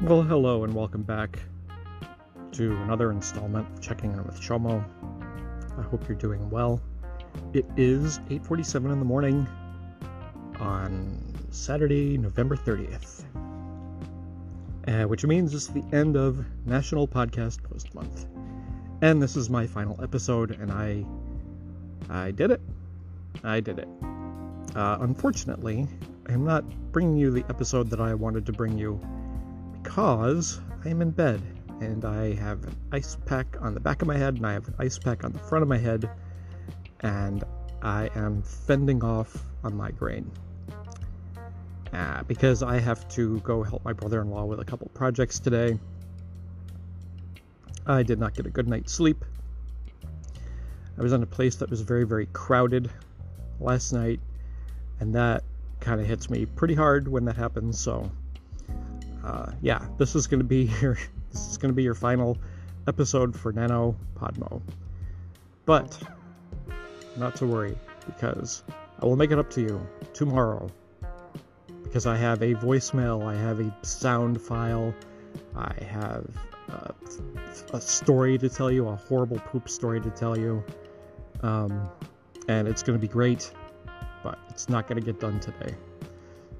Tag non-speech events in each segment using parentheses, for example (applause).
Well, hello and welcome back to another installment of Checking In with Chomo. I hope you're doing well. It is 8:47 in the morning on Saturday, November 30th, uh, which means it's the end of National Podcast Post Month, and this is my final episode, and I, I did it. I did it. Uh, unfortunately, I'm not bringing you the episode that I wanted to bring you because I'm in bed and I have an ice pack on the back of my head and I have an ice pack on the front of my head and I am fending off a migraine. Uh, because I have to go help my brother in law with a couple projects today. I did not get a good night's sleep. I was in a place that was very, very crowded last night, and that kind of hits me pretty hard when that happens. So, uh, yeah, this is going to be (laughs) your this is going to be your final episode for Nano Podmo. But not to worry, because I will make it up to you tomorrow. Because I have a voicemail, I have a sound file, I have a, a story to tell you, a horrible poop story to tell you. Um, and it's going to be great, but it's not going to get done today.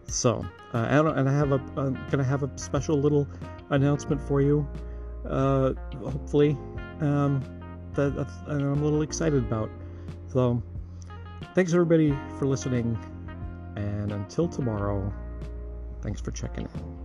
So, uh, and, I have a, I'm going to have a special little announcement for you, uh, hopefully, um, that, that I'm a little excited about. So, thanks everybody for listening, and until tomorrow, thanks for checking in.